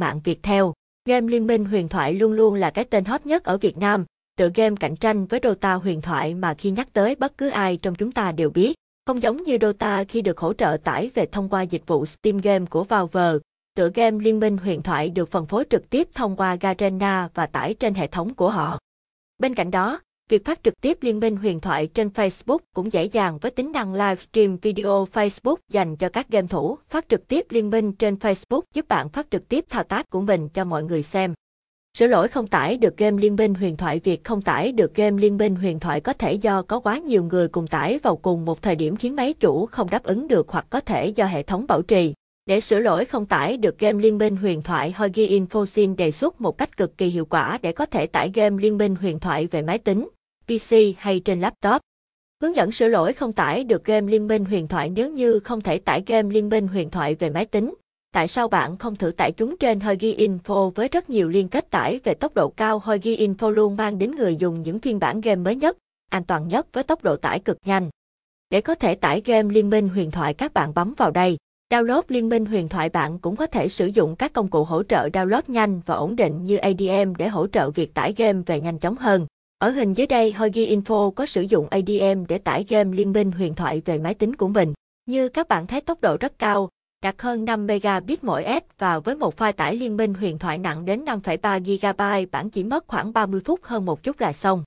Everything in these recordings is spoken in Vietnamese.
trang mạng theo Game Liên minh huyền thoại luôn luôn là cái tên hot nhất ở Việt Nam, tựa game cạnh tranh với Dota huyền thoại mà khi nhắc tới bất cứ ai trong chúng ta đều biết. Không giống như Dota khi được hỗ trợ tải về thông qua dịch vụ Steam Game của Valve, tựa game Liên minh huyền thoại được phân phối trực tiếp thông qua Garena và tải trên hệ thống của họ. Bên cạnh đó, việc phát trực tiếp liên minh huyền thoại trên Facebook cũng dễ dàng với tính năng livestream video Facebook dành cho các game thủ. Phát trực tiếp liên minh trên Facebook giúp bạn phát trực tiếp thao tác của mình cho mọi người xem. Sửa lỗi không tải được game liên minh huyền thoại Việc không tải được game liên minh huyền thoại có thể do có quá nhiều người cùng tải vào cùng một thời điểm khiến máy chủ không đáp ứng được hoặc có thể do hệ thống bảo trì. Để sửa lỗi không tải được game Liên minh huyền thoại Hogi Infosin đề xuất một cách cực kỳ hiệu quả để có thể tải game Liên minh huyền thoại về máy tính, PC hay trên laptop. Hướng dẫn sửa lỗi không tải được game Liên minh huyền thoại nếu như không thể tải game Liên minh huyền thoại về máy tính. Tại sao bạn không thử tải chúng trên Hoigi Info với rất nhiều liên kết tải về tốc độ cao Hoigi Info luôn mang đến người dùng những phiên bản game mới nhất, an toàn nhất với tốc độ tải cực nhanh. Để có thể tải game Liên minh huyền thoại các bạn bấm vào đây. Download Liên minh huyền thoại bạn cũng có thể sử dụng các công cụ hỗ trợ download nhanh và ổn định như ADM để hỗ trợ việc tải game về nhanh chóng hơn. Ở hình dưới đây Hoagy Info có sử dụng ADM để tải game Liên minh huyền thoại về máy tính của mình. Như các bạn thấy tốc độ rất cao, đạt hơn 5 megabit mỗi S và với một file tải liên minh huyền thoại nặng đến 5,3 GB bản chỉ mất khoảng 30 phút hơn một chút là xong.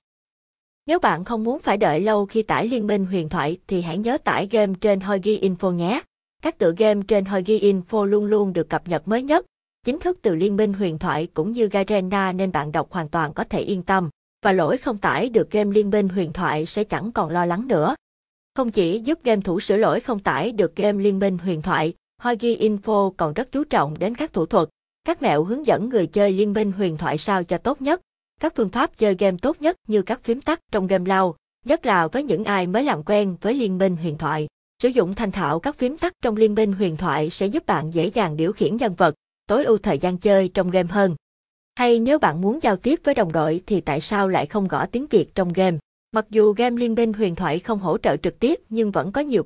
Nếu bạn không muốn phải đợi lâu khi tải liên minh huyền thoại thì hãy nhớ tải game trên Hoagy Info nhé. Các tựa game trên Hoagy Info luôn luôn được cập nhật mới nhất, chính thức từ Liên minh huyền thoại cũng như Garena nên bạn đọc hoàn toàn có thể yên tâm, và lỗi không tải được game Liên minh huyền thoại sẽ chẳng còn lo lắng nữa. Không chỉ giúp game thủ sửa lỗi không tải được game Liên minh huyền thoại, Hogi Info còn rất chú trọng đến các thủ thuật, các mẹo hướng dẫn người chơi Liên minh huyền thoại sao cho tốt nhất, các phương pháp chơi game tốt nhất như các phím tắt trong game lao, nhất là với những ai mới làm quen với Liên minh huyền thoại. Sử dụng thành thạo các phím tắt trong liên minh huyền thoại sẽ giúp bạn dễ dàng điều khiển nhân vật, tối ưu thời gian chơi trong game hơn. Hay nếu bạn muốn giao tiếp với đồng đội thì tại sao lại không gõ tiếng Việt trong game? Mặc dù game liên minh huyền thoại không hỗ trợ trực tiếp nhưng vẫn có nhiều